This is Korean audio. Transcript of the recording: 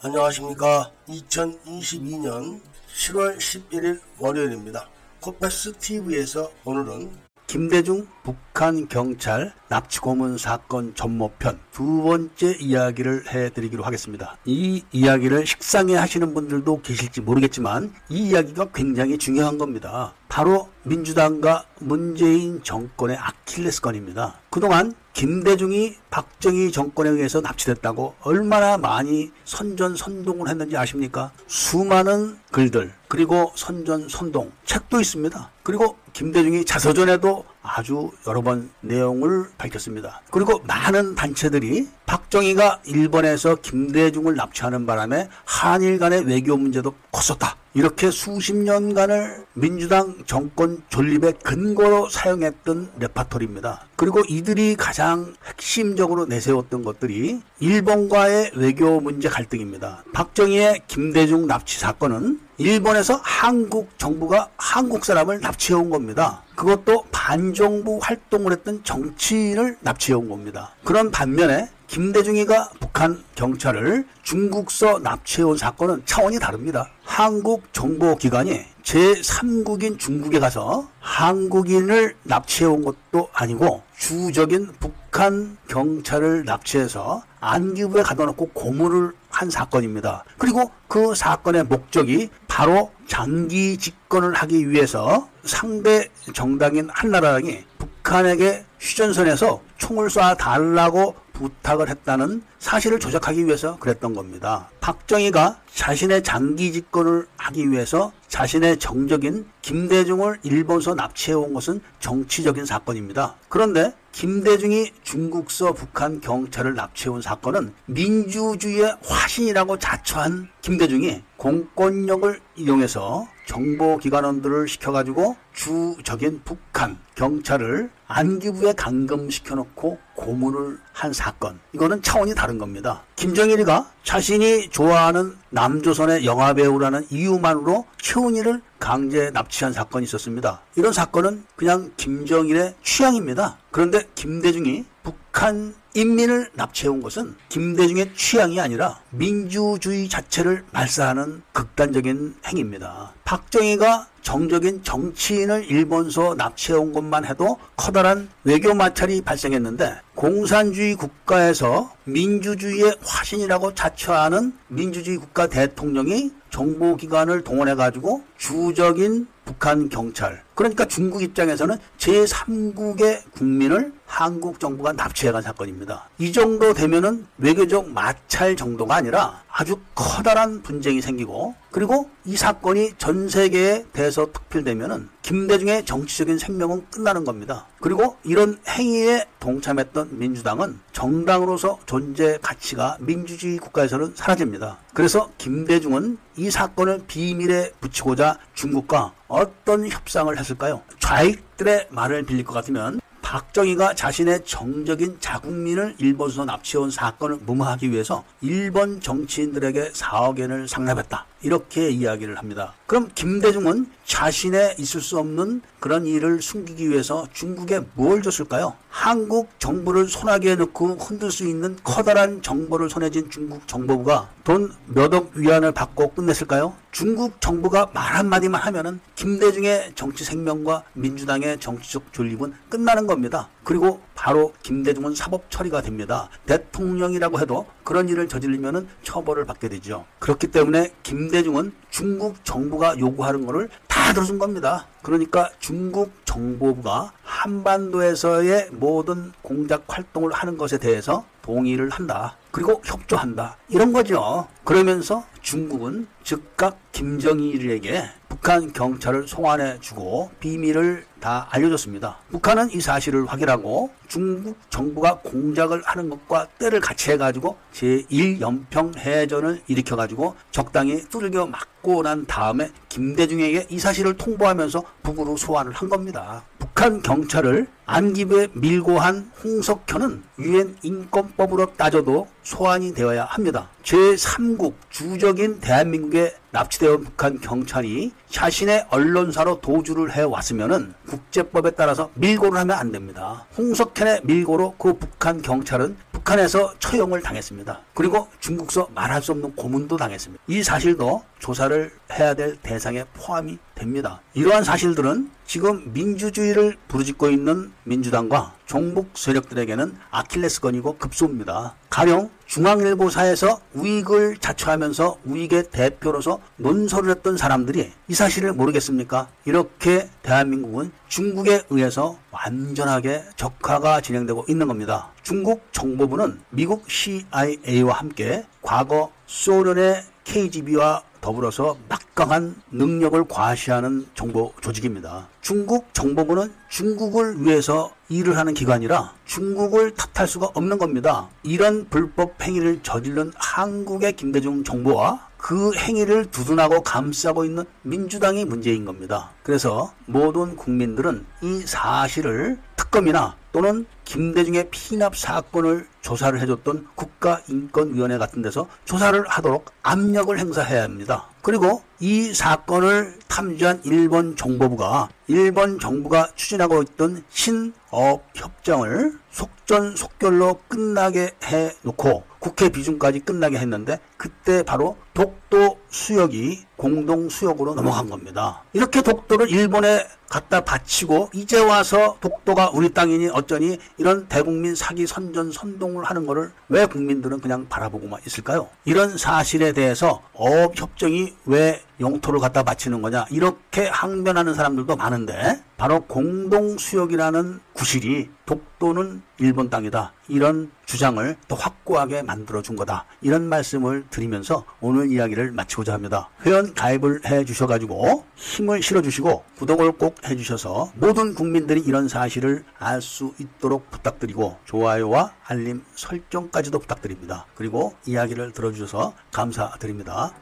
안녕하십니까. 2022년 7월 11일 월요일입니다. 코패스 TV에서 오늘은 김대중 북 한 경찰 납치 고문 사건 전모편 두 번째 이야기를 해드리기로 하겠습니다. 이 이야기를 식상해 하시는 분들도 계실지 모르겠지만 이 이야기가 굉장히 중요한 겁니다. 바로 민주당과 문재인 정권의 아킬레스건입니다. 그동안 김대중이 박정희 정권에 의해서 납치됐다고 얼마나 많이 선전 선동을 했는지 아십니까? 수많은 글들 그리고 선전 선동 책도 있습니다. 그리고 김대중이 자서전에도 아주 여러 번 내용을 밝혔습니다. 그리고 많은 단체들이 박정희가 일본에서 김대중을 납치하는 바람에 한일 간의 외교 문제도 컸었다. 이렇게 수십 년간을 민주당 정권 존립의 근거로 사용했던 레파토리입니다. 그리고 이들이 가장 핵심적으로 내세웠던 것들이 일본과의 외교 문제 갈등입니다. 박정희의 김대중 납치 사건은 일본에서 한국 정부가 한국 사람을 납치해 온 겁니다. 그것도 반정부 활동을 했던 정치인을 납치해 온 겁니다. 그런 반면에 김대중이가 북한 경찰을 중국서 납치해 온 사건은 차원이 다릅니다. 한국 정보기관이 제3국인 중국에 가서 한국인을 납치해 온 것도 아니고 주적인 북한 경찰을 납치해서 안기부에 가둬놓고 고문을 한 사건입니다. 그리고 그 사건의 목적이 바로 장기 집권을 하기 위해서 상대 정당인 한나라당이 북한에게 휴전선에서 총을 쏴 달라고 부탁을 했다는 사실을 조작하기 위해서 그랬던 겁니다. 박정희가 자신의 장기 집권을 하기 위해서 자신의 정적인 김대중을 일본서 납치해 온 것은 정치적인 사건입니다. 그런데 김대중이 중국서 북한 경찰을 납치해 온 사건은 민주주의의 화신이라고 자처한 김대중이 공권력을 이용해서 정보기관원들을 시켜가지고 주적인 북한 경찰을 안기부에 감금시켜놓고 고문을 한 사건. 이거는 차원이 다른 겁니다. 김정일이가 자신이 좋아하는 남조선의 영화배우라는 이유만으로 최은희를 강제 납치한 사건이 있었습니다. 이런 사건은 그냥 김정일의 취향입니다. 그런데 김대중이 북 한 인민을 납치해온 것은 김대중의 취향이 아니라 민주주의 자체를 말살하는 극단적인 행위입니다. 박정희가 정적인 정치인을 일본서 납치해온 것만 해도 커다란 외교 마찰이 발생했는데 공산주의 국가에서 민주주의의 화신이라고 자처하는 민주주의 국가 대통령이 정보기관을 동원해가지고 주적인 북한 경찰 그러니까 중국 입장에서는 제3국의 국민을 한국 정부가 납치해간 사건입니다. 이 정도 되면은 외교적 마찰 정도가 아니라 아주 커다란 분쟁이 생기고 그리고 이 사건이 전 세계에 대해서 특필되면은 김대중의 정치적인 생명은 끝나는 겁니다. 그리고 이런 행위에 동참했던 민주당은 정당으로서 존재 가치가 민주주의 국가에서는 사라집니다. 그래서 김대중은 이 사건을 비밀에 붙이고자 중국과 어떤 협상을 했을까요? 좌익들의 말을 빌릴 것 같으면 박정희가 자신의 정적인 자국민을 일본에서 납치해온 사건을 무마하기 위해서 일본 정치인들에게 4억 엔을 상납했다. 이렇게 이야기를 합니다. 그럼 김대중은 자신의 있을 수 없는 그런 일을 숨기기 위해서 중국에 뭘 줬을까요? 한국 정부를 손아귀에 넣고 흔들 수 있는 커다란 정보를 손에 쥔 중국 정보부가 돈 몇억 위안을 받고 끝냈을까요? 중국 정부가 말 한마디만 하면은 김대중의 정치 생명과 민주당의 정치적 존립은 끝나는 겁니다. 그리고 바로 김대중은 사법 처리가 됩니다. 대통령이라고 해도 그런 일을 저지르면 처벌을 받게 되죠. 그렇기 때문에 김대중은 중국 정부가 요구하는 것을 다 들어준 겁니다. 그러니까 중국 정보부가 한반도에서의 모든 공작 활동을 하는 것에 대해서 동의를 한다. 그리고 협조한다. 이런 거죠. 그러면서 중국은 즉각 김정일에게 북한 경찰을 송환해 주고 비밀을 다 알려줬습니다. 북한은 이 사실을 확인하고 중국 정부가 공작을 하는 것과 때를 같이 해가지고 제1연평 해전을 일으켜가지고 적당히 뚫겨 맞고 난 다음에 김대중에게 이 사실을 통보하면서 북으로 소환을 한 겁니다. 북한 경찰을 안기부에 밀고 한 홍석현은 유엔 인권법으로 따져도 소환이 되어야 합니다. 제3국 주적인 대한민국에 납치되어 북한 경찰이 자신의 언론사로 도주를 해왔으면 국제법에 따라서 밀고를 하면 안 됩니다. 홍석현의 밀고로 그 북한 경찰은 북한에서 처형을 당했습니다. 그리고 중국서 말할 수 없는 고문도 당했습니다. 이 사실도 조사를 해야 될 대상에 포함이 됩니다. 이러한 사실들은 지금 민주주의를 부르짖고 있는 민주당과 종북 세력들에게는 아킬레스건이고 급소입니다. 가령 중앙일보사에서 우익을 자처하면서 우익의 대표로서 논설을 했던 사람들이 이 사실을 모르겠습니까? 이렇게 대한민국은 중국에 의해서 완전하게 적화가 진행되고 있는 겁니다. 중국 정보부는 미국 CIA와 함께 과거 소련의 KGB와 더불어서 막강한 능력을 과시하는 정보 조직입니다. 중국 정보부는 중국을 위해서 일을 하는 기관이라 중국을 탓할 수가 없는 겁니다. 이런 불법 행위를 저지른 한국의 김대중 정부와 그 행위를 두둔하고 감싸고 있는 민주당이 문제인 겁니다. 그래서 모든 국민들은 이 사실을 특검이나 또는 김대중의 피납 사건을 조사를 해줬던 국가인권위원회 같은 데서 조사를 하도록 압력을 행사해야 합니다. 그리고 이 사건을 탐지한 일본 정보부가 일본 정부가 추진하고 있던 신업 협정을 속전속결로 끝나게 해 놓고 국회 비준까지 끝나게 했는데 그때 바로 독도 수역이 공동 수역으로 넘어간 겁니다. 이렇게 독도를 일본에 갖다 바치고 이제 와서 독도가 우리 땅이니 어쩌니 이런 대국민 사기 선전 선동을 하는 거를 왜 국민들은 그냥 바라보고만 있을까요? 이런 사실에 대해서 어업 협정이 왜 영토를 갖다 바치는 거냐 이렇게 항변하는 사람들도 많은데 바로 공동 수역이라는 구실이 독도는 일본 땅이다. 이런 주장을 더 확고하게 만들어준 거다. 이런 말씀을 드리면서 오늘 이야기를 마치고자 합니다. 회원 가입을 해 주셔가지고 힘을 실어주시고 구독을 꼭 해주셔서 모든 국민들이 이런 사실을 알 수 있도록 부탁드리고 좋아요와 알림 설정까지도 부탁드립니다. 그리고 이야기를 들어주셔서 감사드립니다.